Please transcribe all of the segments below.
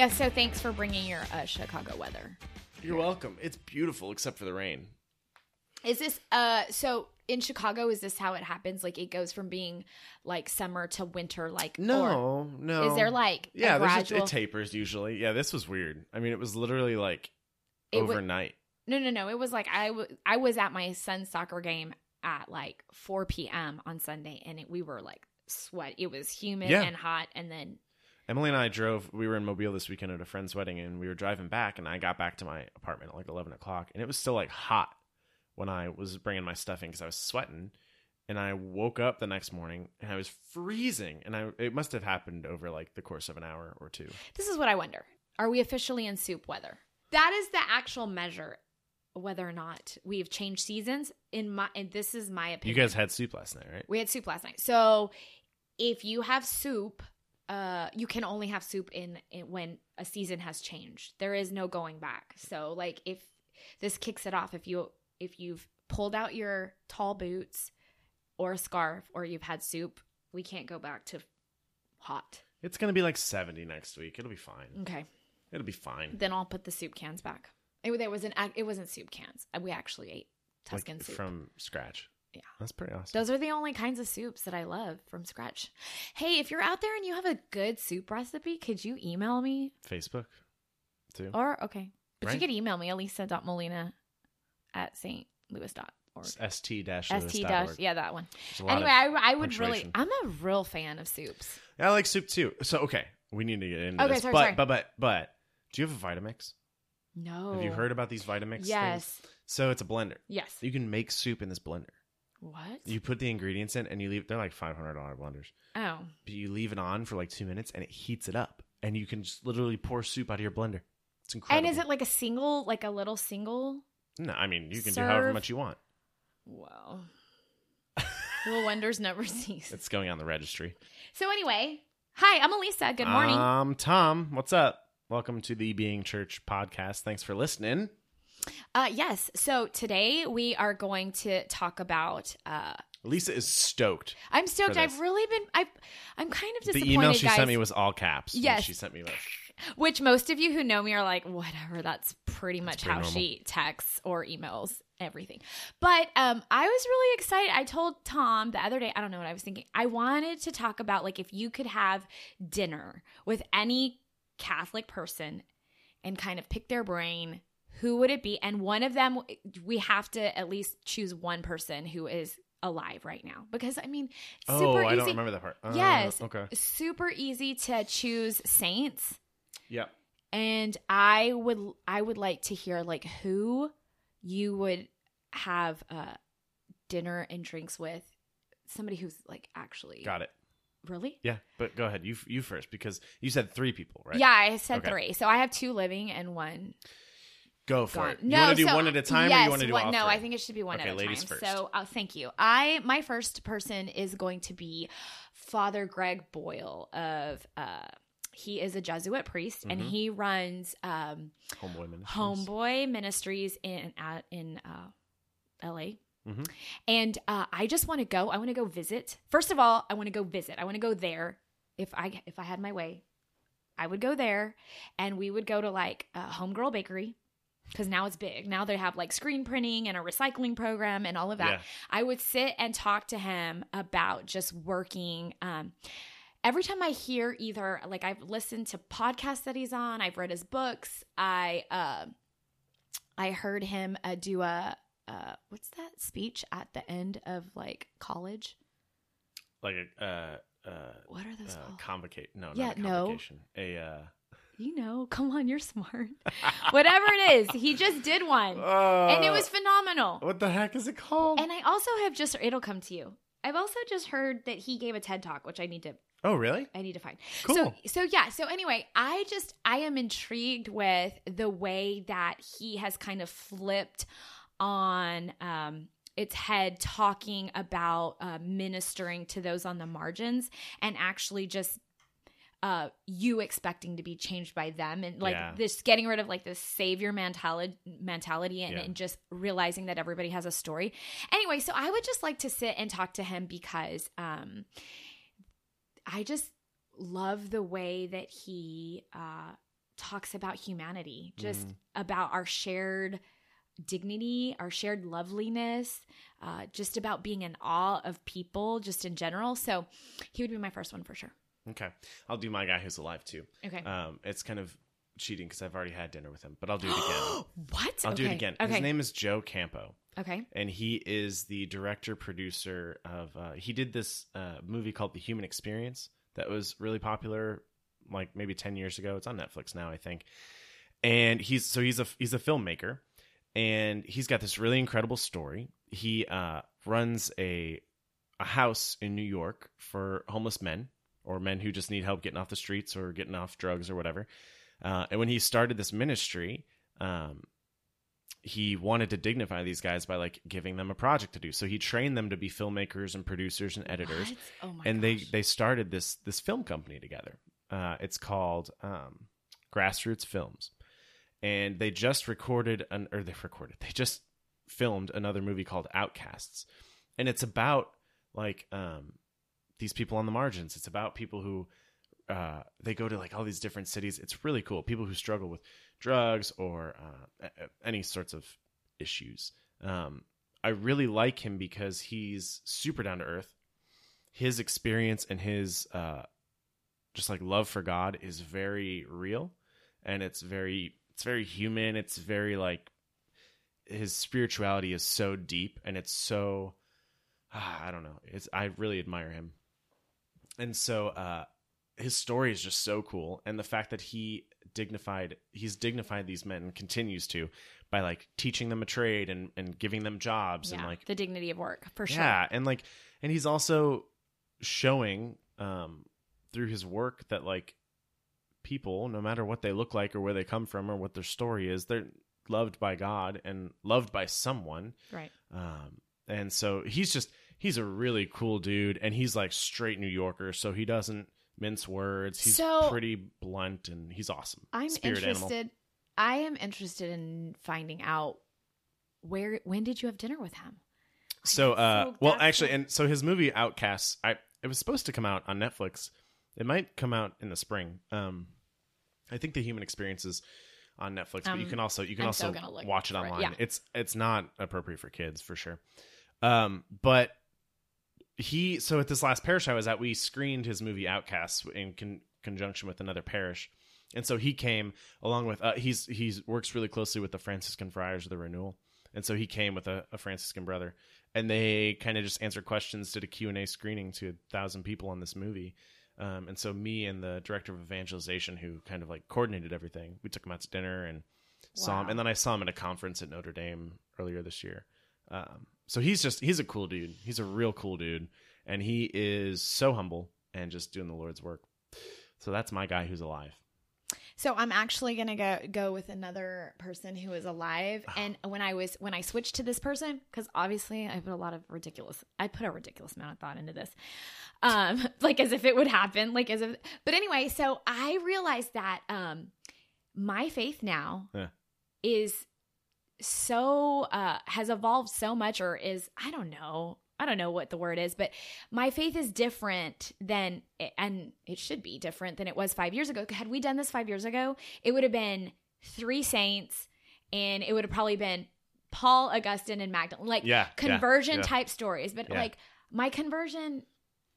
Yeah, so thanks for bringing your uh, Chicago weather. You're welcome. It's beautiful except for the rain. Is this uh so in Chicago is this how it happens? Like it goes from being like summer to winter like No, no. is there like yeah, gradual it tapers usually. Yeah, this was weird. I mean, it was literally like It overnight. No, no, no. It was like I I was at my son's soccer game at like 4 p.m. on Sunday and it, we were like sweat. It was humid Yeah. and hot and then Emily and I drove. We were in Mobile this weekend at a friend's wedding, and we were driving back. And I got back to my apartment at like eleven o'clock, and it was still like hot when I was bringing my stuff in because I was sweating. And I woke up the next morning and I was freezing, and I it must have happened over like the course of an hour or two. this is what I wonder. Are we officially in soup weather? That is the actual measure whether or not we've changed seasons in my and this is my opinion. You guys had soup last night, right? We had soup last night. So if you have soup, uh, you can only have soup in, in when a season has changed. There is no going back. So like if this kicks it off, if you if you've pulled out your tall boots or a scarf or you've had soup, we can't go back to hot. It's gonna be like seventy next week. It'll be fine. Okay. It'll be fine. Then I'll put the soup cans back. It, there was an it wasn't soup cans. We actually ate Like, Tuscan soup. from scratch. Yeah. that's pretty awesome. Those are the only kinds of soups that I love from scratch. Hey, if you're out there and you have a good soup recipe, could you email me? Facebook too. Or, okay. But you could email me, elisa.molina at St. Louis dot org. St dash ST dash, yeah, that one. There's a lot Anyway, I, I would really. I'm a real fan of soups. I like soup too. So okay, we need to get into Okay, this. sorry, but sorry. but but but do you have a Vitamix? No. Have you heard about these Vitamix? things? Yes. So it's a blender. Yes. You can make soup in this blender. What? You put the ingredients in and you leave. They're like five hundred dollar blenders. oh. But you leave it on for like two minutes and it heats it up, and you can just literally pour soup out of your blender. It's incredible. And is it like a single, like a little single? No, I mean you can do however much you want. Wow. Little wonders never cease. It's going on the registry. So anyway, hi, I'm Alissa. Good morning. Um, Tom, what's up? Welcome to the Being Church podcast. Thanks for listening. Uh, yes. So today we are going to talk about. Uh, Lisa is stoked. I'm stoked. I've really been. I, I'm kind of disappointed, The email she guys. sent me was all caps. Yes. she sent me like which most of you who know me are like, whatever. That's pretty much pretty how normal. she texts or emails everything. But um, I was really excited. I told Tom the other day. I don't know what I was thinking. I wanted to talk about like if you could have dinner with any Catholic person and kind of pick their brain. Who would it be? And one of them, we have to at least choose one person who is alive right now because I mean, Oh, super I easy. don't remember that part. Uh, Yes. Okay. Super easy to choose saints Yeah. and I would I would like to hear like who you would have uh dinner and drinks with somebody who's like actually Got it. really Yeah, but go ahead. You you first because you said three people, right? yeah I said Okay. three so I have two living and one Go for gone. it. You no want to do so- one at a time, yes, or you want to do one, no? I think it should be one Okay, at a ladies time first. so uh, thank you I my first person is going to be Father Greg Boyle of uh he is a Jesuit priest and Mhm. he runs um Homeboy Ministries. Homeboy Ministries in at in uh, L.A. Mhm. And uh, I just want to go. I want to go visit. First of all, I want to go visit. I want to go there. If I if I had my way, I would go there, and we would go to like a homegirl bakery because now it's big. Now they have like screen printing and a recycling program and all of that. Yeah. I would sit and talk to him about just working. Um, every time I hear either like I've listened to podcasts that he's on, I've read his books. I uh, I heard him uh, do a uh, what's that speech at the end of like college? Like a uh, uh, What are those uh, called? convocate. No, Yeah, not a no. convocation. A uh, you know, come on, you're smart. Whatever it is, he just did one, and it was phenomenal. Uh, What the heck is it called? And I also have just it'll come to you. I've also just heard that he gave a TED talk, which I need to oh, really? I need to find. Cool. So so yeah, so anyway, I just I am intrigued with the way that he has kind of flipped on um its head talking about uh, ministering to those on the margins and actually just uh you expecting to be changed by them and like Yeah. this getting rid of like this savior mentality mentality and, Yeah. and just realizing that everybody has a story anyway so i would just like to sit and talk to him because um I just love the way that he uh talks about humanity, just Mhm. about our shared dignity, our shared loveliness, uh, just about being in awe of people, just in general. So he would be my first one for sure. Okay, I'll do my guy who's alive too. Okay. Um, it's kind of cheating because I've already had dinner with him, but I'll do it again. what? I'll do it again. Okay. His name is Joe Campo. okay. and he is the director producer of uh, he did this uh, movie called the human experience that was really popular like maybe 10 years ago it's on netflix now i think and he's so he's a he's a filmmaker and he's got this really incredible story he uh, runs a a house in new york for homeless men or men who just need help getting off the streets or getting off drugs or whatever uh, and when he started this ministry um, he wanted to dignify these guys by like giving them a project to do. So he trained them to be filmmakers and producers and editors. Oh my and they they started this this film company together. Uh, it's called um, Grassroots Films, and they just recorded an or they recorded they just filmed another movie called Outcasts, and it's about like um, these people on the margins. It's about people who uh, they go to like all these different cities. It's really cool. People who struggle with drugs or uh, any sorts of issues. Um, I really like him because he's super down to earth. His experience and his uh, just like love for God is very real, and it's very it's very human. It's very like his spirituality is so deep, and it's so ah, I don't know. It's I really admire him, and so uh, his story is just so cool, and the fact that he dignified he's dignified these men and continues to by like teaching them a trade and and giving them jobs yeah, and like the dignity of work for sure. yeah, and like, and he's also showing um through his work that like people, no matter what they look like or where they come from or what their story is, they're loved by God and loved by someone. Right. Um, and so he's just he's a really cool dude, and he's like straight New Yorker, so he doesn't mince words. He's So- pretty blunt, and he's awesome. I'm Spirit interested. animal. I am interested in finding out where when did you have dinner with him? So, uh, So well, actually, and so his movie Outcasts, I it was supposed to come out on Netflix. It might come out in the spring. Um, I think the Human Experience is on Netflix, but you Um, can also you can I'm also watch it for it, online. yeah. It's it's not appropriate for kids for sure. Um, but he so at this last parish I was at, we screened his movie Outcasts in con- conjunction with another parish, and so he came along with uh, he's he's works really closely with the Franciscan Friars of the Renewal, and so he came with a, a Franciscan brother, and they kind of just answered questions, did a Q and A screening to a thousand people on this movie. Um, and so me and the director of evangelization, who kind of like coordinated everything, we took him out to dinner and saw him, and then I saw him at a conference at Notre Dame earlier this year. Um, so he's just he's a cool dude. He's a real cool dude, and he is so humble and just doing the Lord's work. So that's my guy who's alive. So I'm actually gonna go go with another person who is alive. Ah. And when I was when I switched to this person, because obviously I put a lot of ridiculous I put a ridiculous amount of thought into this. Um, like as if it would happen, like as if but anyway, so I realized that um my faith now Yeah. is so uh has evolved so much or is I don't know. I don't know what the word is, but my faith is different than and it should be different than it was 5 years ago. Had we done this 5 years ago, it would have been three saints and it would have probably been Paul, Augustine and Magdalene. Like Yeah, yeah, conversion yeah. type stories, but Yeah. like my conversion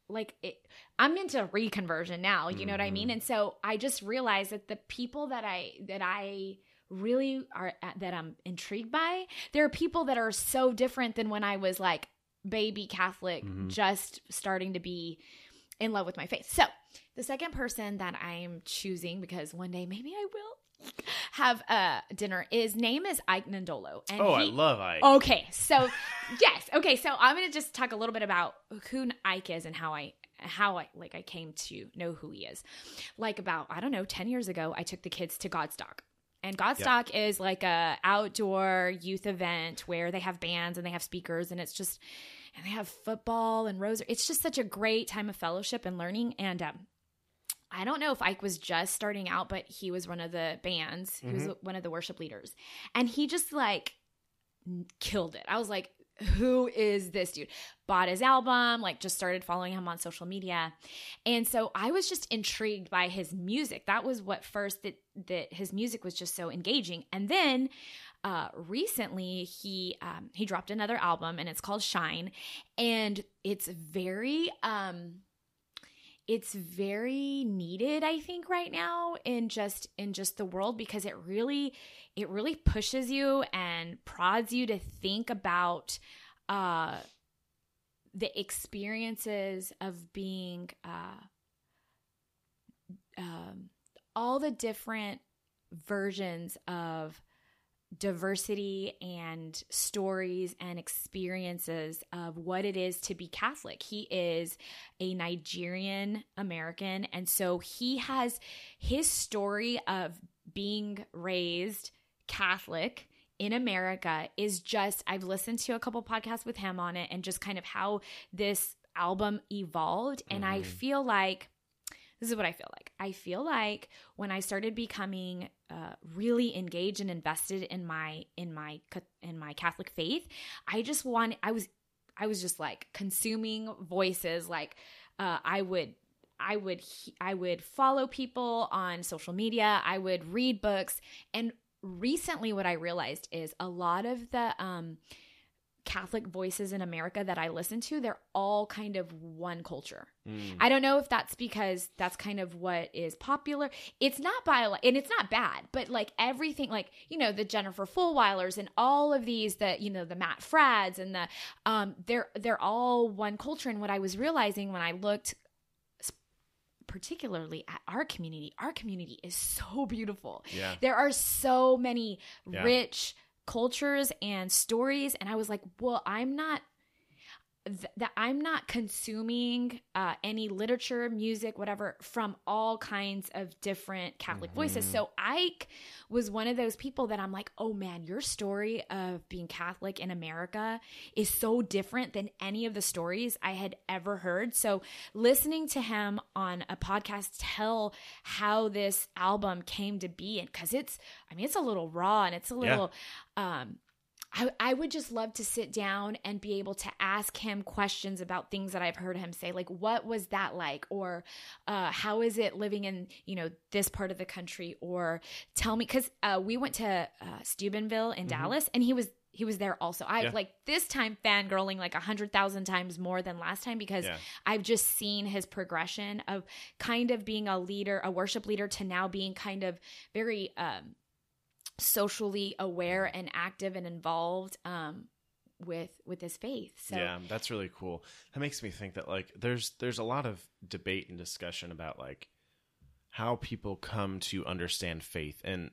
like it, I'm into reconversion now, you know what I mean? Mhm. And so I just realized that the people that I that I really are that I'm intrigued by, there are people that are so different than when I was like baby Catholic Mhm. just starting to be in love with my faith. So, the second person that I'm choosing because one day maybe I will have a dinner is name is Ike Ndolo. And oh, I love Ike. Okay, so yes, okay, so I'm gonna just talk a little bit about who Ike is and how I how I like I came to know who he is. Like about I don't know, ten years ago, I took the kids to Godstock. And Godstock is like a outdoor youth event where they have bands and they have speakers and it's just and they have football and rosary. It's just such a great time of fellowship and learning. And um, I don't know if Ike was just starting out, but he was one of the bands. He was one of the worship leaders, and he just like killed it. I was like, who is this dude? Bought his album, like just started following him on social media. And so I was just intrigued by his music. That was what first that that his music was just so engaging. And then uh recently he um he dropped another album and it's called Shine and it's very um it's very needed i think right now in just in just the world because it really it really pushes you and prods you to think about uh the experiences of being uh um all the different versions of diversity and stories and experiences of what it is to be Catholic. He is a Nigerian American. And so he has his story of being raised Catholic in America is just, I've listened to a couple podcasts with him on it and just kind of how this album evolved. And I mm-hmm. feel like this is what I feel like. I feel like when I started becoming uh, really engaged and invested in my in my in my Catholic faith, I just want I was I was just like consuming voices. Like uh, I would I would I would follow people on social media. I would read books, and recently, what I realized is a lot of the um, Catholic voices in America that I listen to, they're all kind of one culture. Mm. I don't know if that's because that's kind of what is popular. It's not by and it's not bad, but like everything, like you know the Jennifer Fulwilers and all of these, the you know the Matt Fradds and the um, they're they're all one culture. And what I was realizing when I looked particularly at our community our community is so beautiful yeah. there are so many yeah. rich cultures and stories and i was like well i'm not th- that i'm not consuming uh, any literature music whatever from all kinds of different catholic mm-hmm. voices so ike was one of those people that i'm like oh man your story of being catholic in america is so different than any of the stories i had ever heard so listening to him on a podcast tell how this album came to be and because it's i mean it's a little raw and it's a little yeah. um I, I would just love to sit down and be able to ask him questions about things that I've heard him say, like what was that like, or uh, how is it living in you know this part of the country, or tell me because uh, we went to uh, Steubenville in mm-hmm. Dallas, and he was he was there also. I yeah. like this time fangirling like a hundred thousand times more than last time because yeah. I've just seen his progression of kind of being a leader, a worship leader, to now being kind of very um, socially aware and active and involved um, with with his faith. So yeah, that's really cool. That makes me think that like there's there's a lot of debate and discussion about like how people come to understand faith, and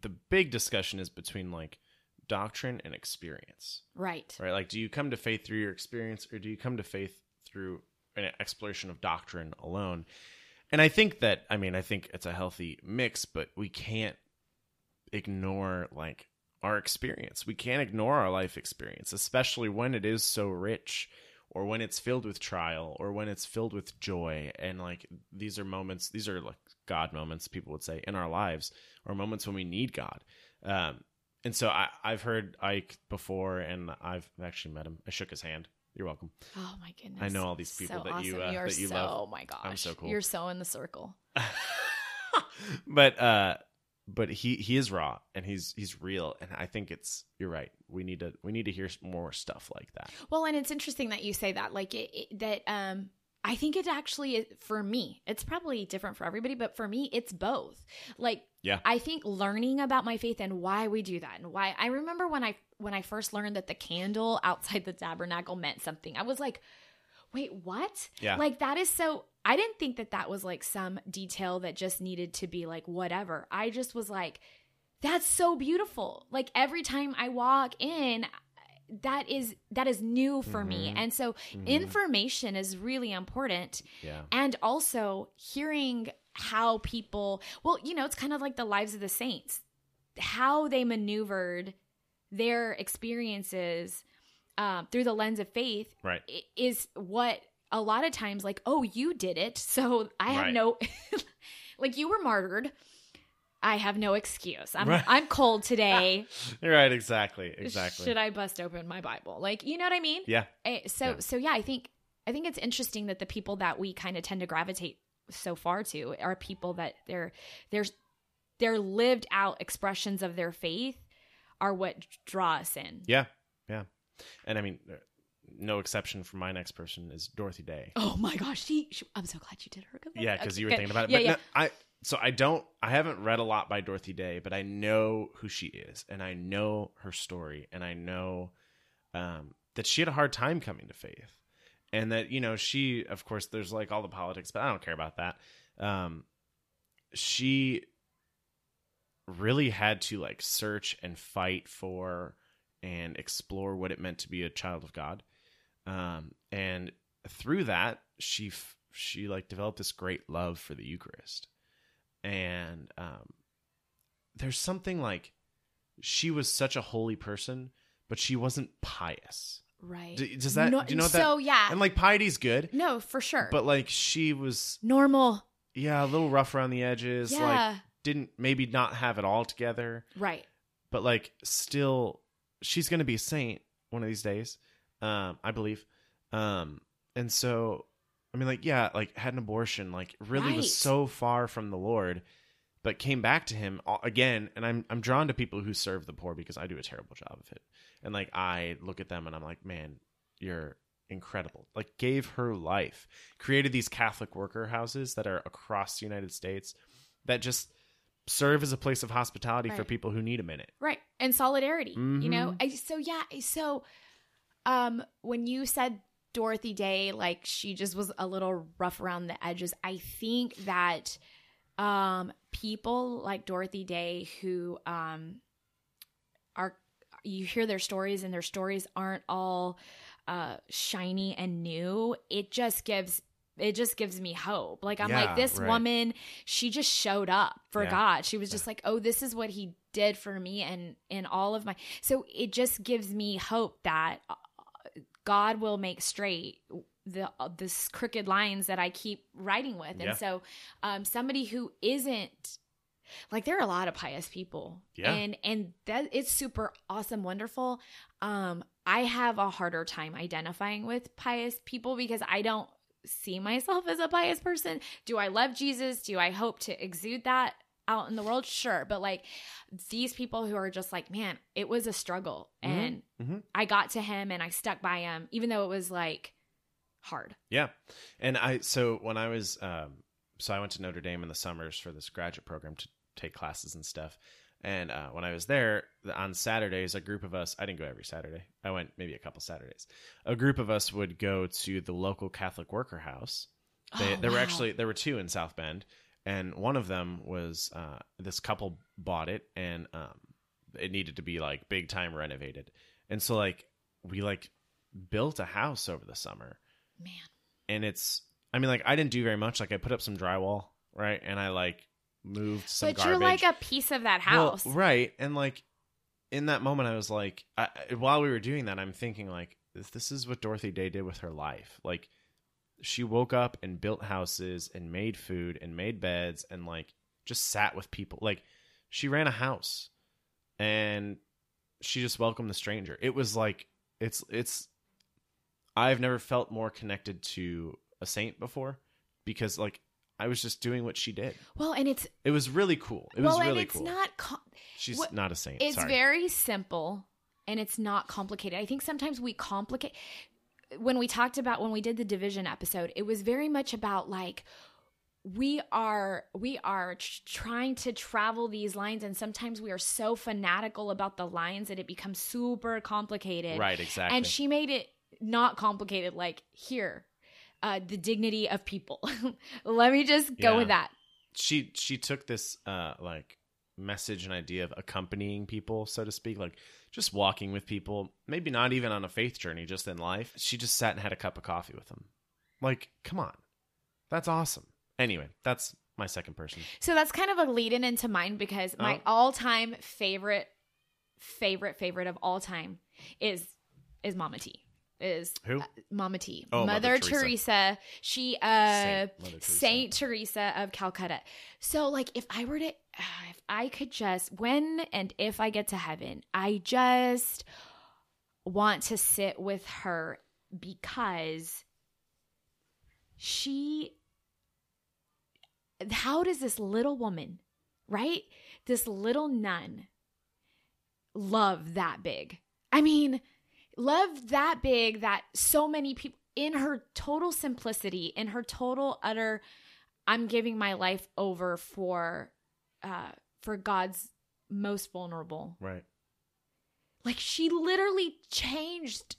the big discussion is between like doctrine and experience. Right. Right. Like, do you come to faith through your experience, or do you come to faith through an exploration of doctrine alone? And I think that I mean I think it's a healthy mix, but we can't ignore like our experience. We can't ignore our life experience, especially when it is so rich or when it's filled with trial or when it's filled with joy. And like these are moments these are like god moments people would say in our lives or moments when we need god. Um, and so I, i've heard ike before and i've actually met him. I shook his hand. You're welcome. Oh my goodness. I know all these people so that awesome. you uh, you that you so, love. oh my gosh. I'm so cool. You're so in the circle. But uh but he he is raw and he's he's real. And i think it's you're right. We need to we need to hear more stuff like that. Well and it's interesting that you say that. Like it, it, that um i think it actually for me it's probably different for everybody but for me it's both. Like yeah. I think learning about my faith and why we do that and why i remember when i when i first learned that the candle outside the tabernacle meant something i was like wait what yeah like that is so I didn't think that that was like some detail that just needed to be like whatever. I just was like, that's so beautiful. Like every time I walk in, that is that is new for mm-hmm. me and so mm-hmm. information is really important yeah and also hearing how people well you know it's kind of like the lives of the saints how they maneuvered their experiences uh, through the lens of faith right. is what a lot of times like, oh, you did it. So I have right. no, like you were martyred. I have no excuse. I'm Right. I'm cold today. right, exactly, exactly. Should I bust open my Bible? Like, you know what I mean? yeah, Eh, So Yeah. so yeah, I think I think it's interesting that the people that we kind of tend to gravitate so far to are people that they're there's their lived out expressions of their faith are what draw us in. yeah, yeah. And I mean, uh, no exception for my next person is Dorothy Day. Oh my gosh, she, she- I'm so glad you did her. Good Yeah, Okay, because you were good. thinking about it. Yeah, but yeah. no, I so I don't I haven't read a lot by Dorothy Day, but I know who she is and I know her story and I know um, that she had a hard time coming to faith. And that, you know, she of course there's like all the politics, but I don't care about that. Um, she really had to like search and fight for and explore what it meant to be a child of God. Um, and through that, she f- she like developed this great love for the Eucharist, and um, there's something like she was such a holy person, but she wasn't pious. Right. D- does that- No- do you know so that- yeah. And like piety's good, no, for sure. but like she was normal. yeah a little rough around the edges. Yeah. Like didn't maybe not have it all together, right. but like still she's gonna be a saint one of these days um i believe. Um and so i mean like yeah like had an abortion like really Right. was so far from the lord but came back to him again and i'm i'm drawn to people who serve the poor because i do a terrible job of it. And like i look at them and i'm like man you're incredible. Like gave her life created these catholic worker houses that are across the united states that just serve as a place of hospitality for people who need a minute Right. And solidarity, you know? I, so yeah, so um when you said Dorothy Day like she just was a little rough around the edges, I think that um people like Dorothy Day who um are you hear their stories and their stories aren't all uh shiny and new. It just gives it just gives me hope. Like I'm Yeah, like this right. woman, she just showed up for Yeah. God. She was just like, "Oh, this is what he did for me and in all of my." So it just gives me hope that uh, God will make straight the uh, this crooked lines that I keep writing with. Yeah. And so um somebody who isn't like there are a lot of pious people Yeah. and and that it's super awesome wonderful um i have a harder time identifying with pious people because i don't see myself as a biased person do i love jesus do i hope to exude that out in the world sure but like these people who are just like man it was a struggle Mhm. and Mhm. i got to him and i stuck by him even though it was like hard Yeah. And I so when I was um so I went to Notre Dame in the summers for this graduate program to take classes and stuff. And uh, when I was there on Saturdays, a group of us, I didn't go every Saturday. I went maybe a couple Saturdays. A group of us would go to the local Catholic worker house. They, Oh, there were actually there were two in South Bend, and one of them was uh, this couple bought it, and um, it needed to be like big time renovated, and so like we like built a house over the summer, man and it's I mean like I didn't do very much. Like I put up some drywall, right, and I like moved some but garbage. you're like a piece of that Well, house right? And like in that moment, I was like, I, while we were doing that, I'm thinking like, this, this is what Dorothy Day did with her life. Like she woke up and built houses and made food and made beds and like just sat with people. Like she ran a house and she just welcomed the stranger. It was like it's it's I've never felt more connected to a saint before because like I was just doing what she did. well and it's It was really cool. It well was and really it's cool. not com- She's what- not a saint. It's Sorry. very simple and it's not complicated. I think sometimes we complicate when we talked about when we did the division episode, it was very much about like we are we are tr- trying to travel these lines and sometimes we are so fanatical about the lines that it becomes super complicated. right. Exactly. And she made it not complicated like here uh the dignity of people. Let me just go Yeah. with that. she she took this uh like message and idea of accompanying people, so to speak, like just walking with people, maybe not even on a faith journey, just in life. She just sat and had a cup of coffee with them. Like, come on. That's awesome. Anyway, that's my second person. So that's kind of a lead in into mine because my Oh. all time favorite, favorite, favorite of all time is is Mama T. Is Who? uh, Mama T. Oh, Mother, Mother Teresa. Teresa. She uh Saint Mother Teresa. Saint Teresa of Calcutta. So like if I were to if I could just, when and if I get to heaven, I just want to sit with her because she, how does this little woman, right? This little nun love that big? I mean, love that big that so many people, in her total simplicity, in her total utter, I'm giving my life over for uh for God's most vulnerable. Right. Like she literally changed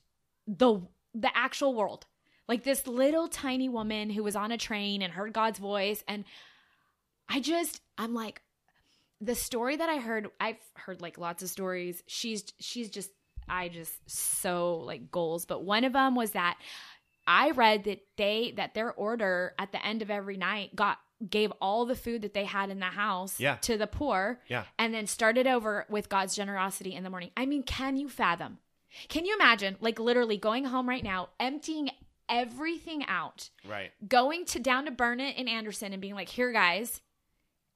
the the actual world. Like this little tiny woman who was on a train and heard God's voice and I just I'm like the story that I heard I've heard like lots of stories. She's she's just I just so like goals, but one of them was that I read that they that their order at the end of every night got gave all the food that they had in the house Yeah. to the poor Yeah. and then started over with God's generosity in the morning. I mean, can you fathom? Can you imagine like literally going home right now, emptying everything out, Right. going to down to Burnet and Anderson and being like, "Here guys."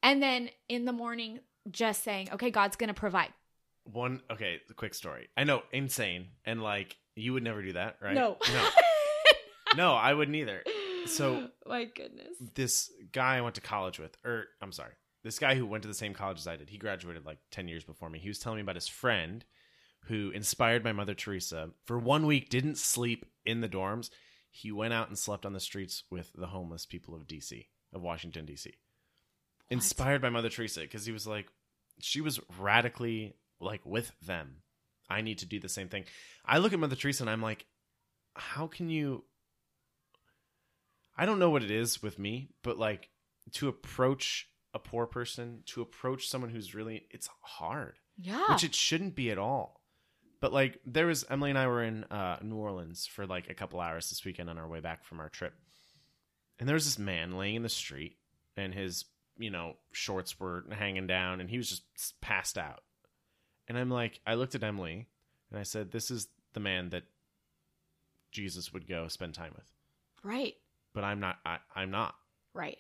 And then in the morning just saying, "Okay, God's going to provide." One okay, the quick story. I know, insane. And like you would never do that, right? No. No. no, I wouldn't either. So my goodness. this guy I went to college with, or I'm sorry, this guy who went to the same college as I did, he graduated like 10 years before me. He was telling me about his friend who, inspired my Mother Teresa, for one week didn't sleep in the dorms. He went out and slept on the streets with the homeless people of DC, of Washington, DC. Inspired by Mother Teresa, because he was like, she was radically like with them. I need to do the same thing. I look at Mother Teresa and I'm like, how can you I don't know what it is with me, but like to approach a poor person, to approach someone who's really it's hard, Yeah. which it shouldn't be at all. But like there was Emily and I were in uh, New Orleans for like a couple hours this weekend on our way back from our trip, and there was this man laying in the street, and his you know shorts were hanging down, and he was just passed out. And I'm like, I looked at Emily, and I said, "This is the man that Jesus would go spend time with." right. but I'm not. I, I'm not Right.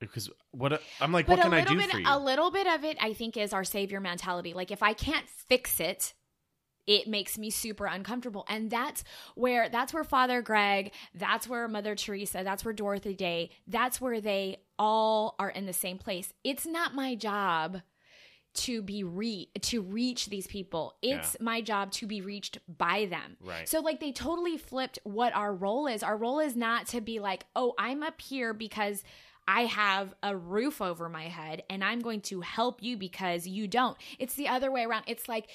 because what I'm like. But what can I do bit, for you? a little bit of it, I think, is our savior mentality. Like if I can't fix it, it makes me super uncomfortable, and that's where that's where Father Greg, that's where Mother Teresa, that's where Dorothy Day, that's where they all are in the same place. It's not my job to be re to reach these people. It's my job to be reached by them. Right. So like they totally flipped what our role is. Our role is not to be like, "Oh, I'm up here because I have a roof over my head and I'm going to help you because you don't." It's the other way around. It's like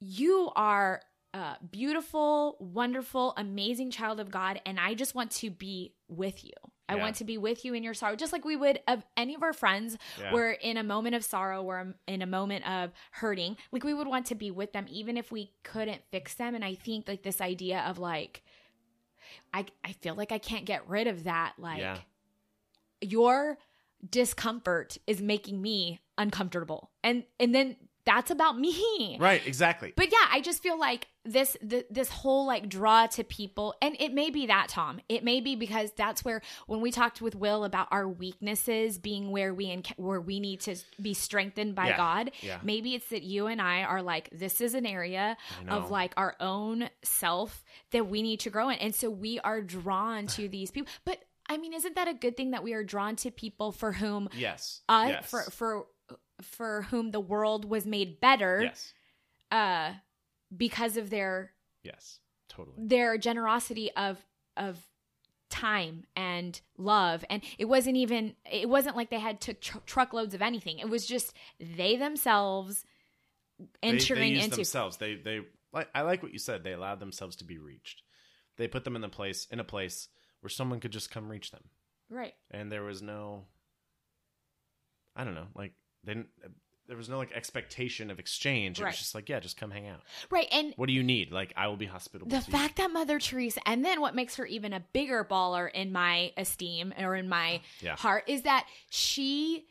you are a beautiful, wonderful, amazing child of God and I just want to be with you. I Yeah. want to be with you in your sorrow, just like we would of any of our friends. Yeah. We're in a moment of sorrow, we're in a moment of hurting. Like we would want to be with them, even if we couldn't fix them. And I think like this idea of like, I I feel like I can't get rid of that. Like Yeah. your discomfort is making me uncomfortable, and and then that's about me. right. Exactly. But yeah, I just feel like this th- this whole like draw to people, and it may be that Tom. It may be because that's where when we talked with Will about our weaknesses being where we enc- where we need to be strengthened by Yeah, God. yeah. Maybe it's that you and I are like this is an area of like our own self that we need to grow in, and so we are drawn to these people. But I mean, isn't that a good thing that we are drawn to people for whom yes. uh, yes. for for for whom the world was made better yes. uh because of their Yes. Totally. their generosity of of time and love and it wasn't even it wasn't like they had took tr- truckloads of anything it was just they themselves They- entering they, used into themselves. They they like. I like what you said. They allowed themselves to be reached. They put them in the place in a place where someone could just come reach them, right and there was no. I don't know. Like they didn't. There was no like expectation of exchange. It Right. was just like, yeah, just come hang out. right and What do you need? Like, I will be hospitable. the to you. fact that mother teresa and then what makes her even a bigger baller in my esteem or in my Yeah. heart is that she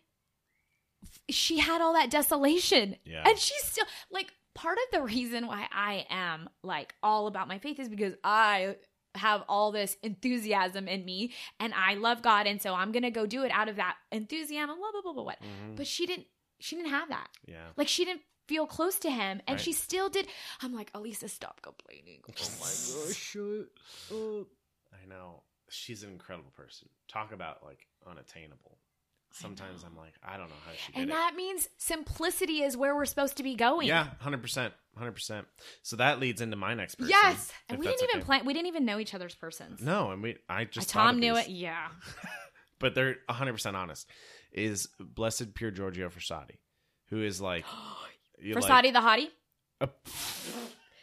she had all that desolation Yeah. and she's still like part of the reason why i am like all about my faith is because i have all this enthusiasm in me and i love god and so i'm gonna go do it out of that enthusiasm blah blah blah blah what Mhm. but she didn't she didn't have that. Yeah. Like she didn't feel close to him, and Right. she still did. I'm like, Alissa, stop complaining. Oh my gosh, shut up. I know. She's an incredible person. Talk about like unattainable. Sometimes I'm like, I don't know how she did And it. that means simplicity is where we're supposed to be going. Yeah, hundred percent, hundred percent. So that leads into my next person. Yes. And we didn't even okay. plan. We didn't even know each other's persons. No, and we I Uh, just thought Tom knew these, it. Yeah. but they're hundred percent honest. Is Blessed Pier Giorgio Frassati, who is like you like- the hottie. a-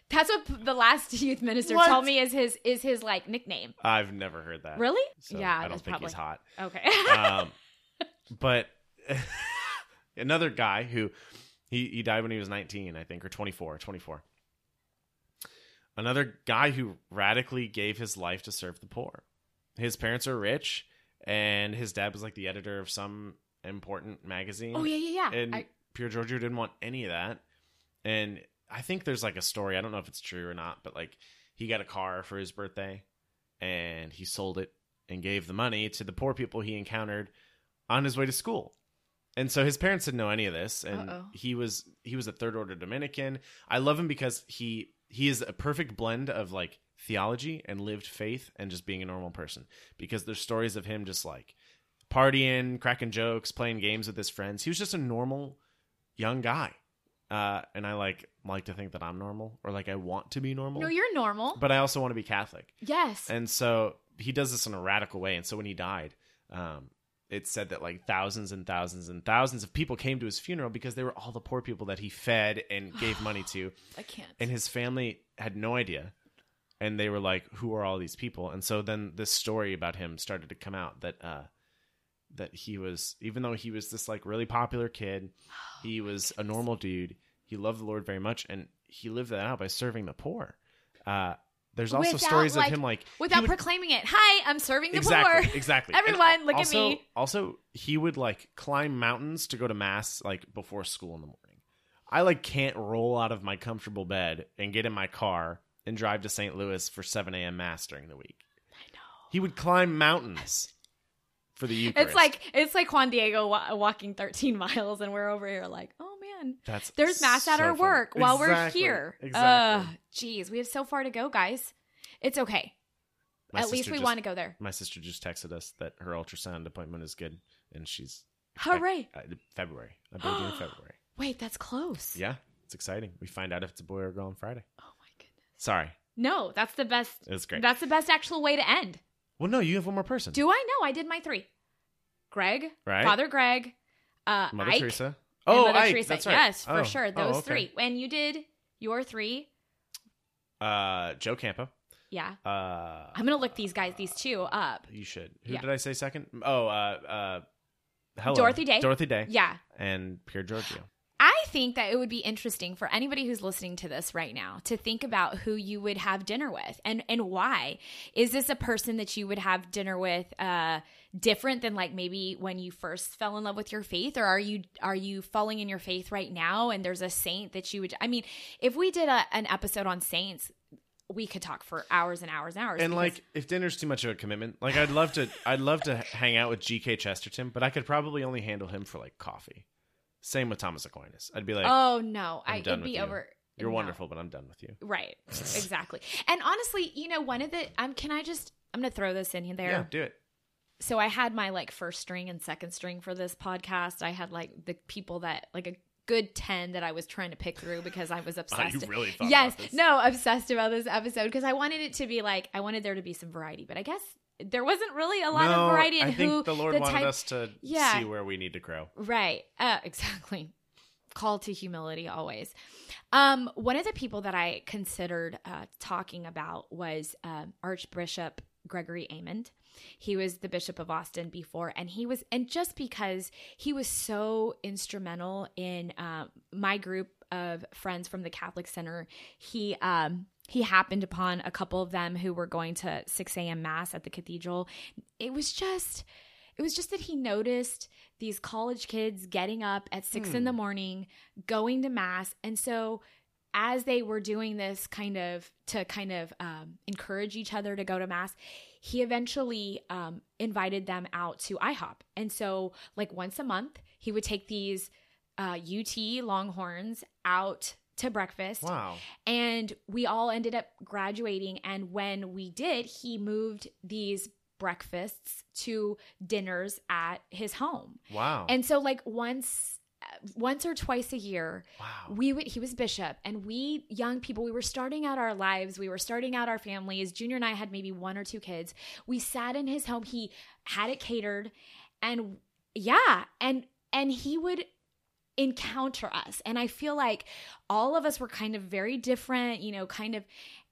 That's what the last youth minister What? told me is his is his like nickname. I've never heard that. Really? So yeah. I don't think probably he's hot. okay. um, but another guy who he, he died when he was 19 i think or 24 24 another guy who radically gave his life to serve the poor his parents are rich and his dad was like the editor of some important magazine oh yeah, yeah, yeah. and I, Pier Giorgio didn't want any of that. And I think there's like a story. I don't know if it's true or not, but like he got a car for his birthday and he sold it and gave the money to the poor people he encountered on his way to school. And so his parents didn't know any of this, and Uh-oh. he was he was a third order Dominican. I love him because he he is a perfect blend of like theology and lived faith and just being a normal person. Because there's stories of him just like partying, cracking jokes, playing games with his friends. He was just a normal young guy. Uh, and I like like to think that I'm normal or like I want to be normal. no, you're normal. but I also want to be Catholic. yes. And so he does this in a radical way. And so when he died, um, it said that like thousands and thousands and thousands of people came to his funeral because they were all the poor people that he fed and gave money to. I can't. And his family had no idea. And they were like, who are all these people? And so then this story about him started to come out that, uh, that he was, even though he was this like really popular kid, he was a normal dude. He loved the Lord very much, and he lived that out by serving the poor. Uh, there's also Without, stories like- of him like Without would- proclaiming it. Hi, I'm serving the exactly, poor. exactly. Everyone, And look at me. Also, he would like climb mountains to go to mass like before school in the morning. I like can't roll out of my comfortable bed and get in my car and drive to St. Louis for 7 a.m. mass during the week. I know. He would climb mountains for the Eucharist. It's like it's like Juan Diego wa- walking 13 miles, and we're over here like, oh that's there's mass at so our funny. work while we're here. Exactly. Ugh, Jeez, we have so far to go, guys. It's okay. My At least we just- want to go there. My sister just texted us that her ultrasound appointment is good, and she's Hooray! uh, February. I believe in February. Wait, that's close. Yeah, it's exciting. We find out if it's a boy or a girl on Friday. Oh my goodness. Sorry, No, that's the best. it's great. That's the best actual way to end. well, no, you have one more person, Do I know? I did my three. Greg, right? Father Greg, uh, Mother Ike, Teresa. And Oh, Mother Ike, Teresa. that's right. Yes, for Oh, sure. oh, Those okay. three. And you did your three. Uh, Joe Campo. Yeah. Uh, I'm gonna look these guys, these two up. you should. Who Yeah. did I say second? Oh, uh, uh, hello, Dorothy Day. Dorothy Day. Yeah. and Pier Giorgio. I think that it would be interesting for anybody who's listening to this right now to think about who you would have dinner with and and why. Is this a person that you would have dinner with uh different than like maybe when you first fell in love with your faith or are you are you falling in your faith right now and there's a saint that you would I mean, if we did a, an episode on saints, we could talk for hours and hours and hours. And like, if dinner's too much of a commitment, like I'd love to, I'd love to hang out with G.K. Chesterton, but I could probably only handle him for like coffee. Same with Thomas Aquinas. I'd be like, Oh no, I'm I done it'd be you. over "You're no. wonderful, but I'm done with you." Right. exactly. And honestly, you know, one of the um can I just I'm gonna throw this in there. Yeah, do it. So I had my like first string and second string for this podcast. I had like the people that like a good ten that I was trying to pick through because I was obsessed. you really thought yes, no, obsessed about this episode because I wanted it to be like I wanted there to be some variety, but I guess there wasn't really a lot no, of variety in I think who the Lord the wanted type- us to Yeah. see where we need to grow. Right. Uh, exactly. Call to humility always. Um, one of the people that I considered uh, talking about was um, Archbishop Gregory Aymond. He was the Bishop of Austin before, and he was, and just because he was so instrumental in um, my group of friends from the Catholic Center, he um, he happened upon a couple of them who were going to 6 a.m. mass at the cathedral. It was just it was just that he noticed these college kids getting up at six in the morning, going to mass. And so as they were doing this kind of to kind of um, encourage each other to go to mass, he eventually um, invited them out to IHOP. And so, like once a month, he would take these uh, UT Longhorns out to breakfast. Wow. And we all ended up graduating. And when we did, he moved these breakfasts to dinners at his home. Wow. And so, like, once. Uh, once or twice a year, wow. we would. He was bishop, and we young people. We were starting out our lives. We were starting out our families. Junior and I had maybe one or two kids. We sat in his home. He had it catered, and yeah, and and he would encounter us. And I feel like all of us were kind of very different, you know, kind of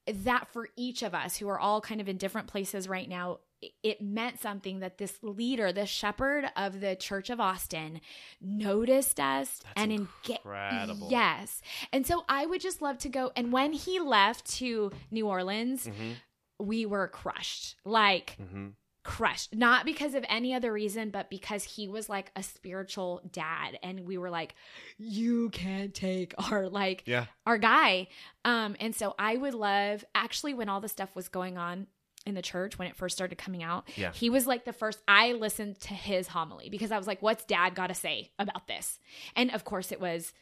that for each of us who are all kind of in different places right now. It meant something that this leader, this shepherd of the Church of Austin, noticed us That's and incredible. engaged. Yes. And so I would just love to go. And when he left to New Orleans, hmm we were crushed. Like, hmm crushed not because of any other reason but because he was like a spiritual dad and we were like you can't take our like Yeah. our guy um and so i would love actually when all the stuff was going on in the church when it first started coming out Yeah. he was like the first i listened to his homily because i was like what's dad got to say about this and of course it was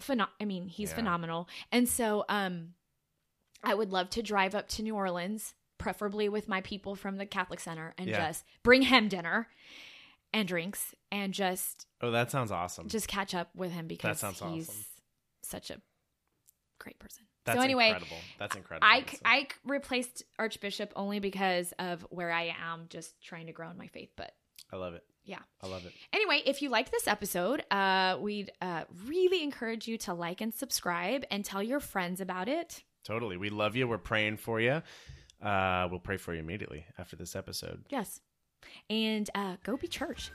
phenom- i mean he's Yeah. phenomenal and so um i would love to drive up to new orleans preferably with my people from the catholic center and Yeah. just bring him dinner and drinks and just Oh, that sounds awesome. just catch up with him because that sounds he's awesome. such a great person That's so anyway incredible. That's incredible. I. I replaced Archbishop only because of where I am, just trying to grow in my faith. But I love it. Yeah. I love it. anyway, if you liked this episode, uh, we'd uh, really encourage you to like and subscribe and tell your friends about it. Totally. We love you. We're praying for you. Uh, we'll pray for you immediately after this episode. Yes. And uh, go be church.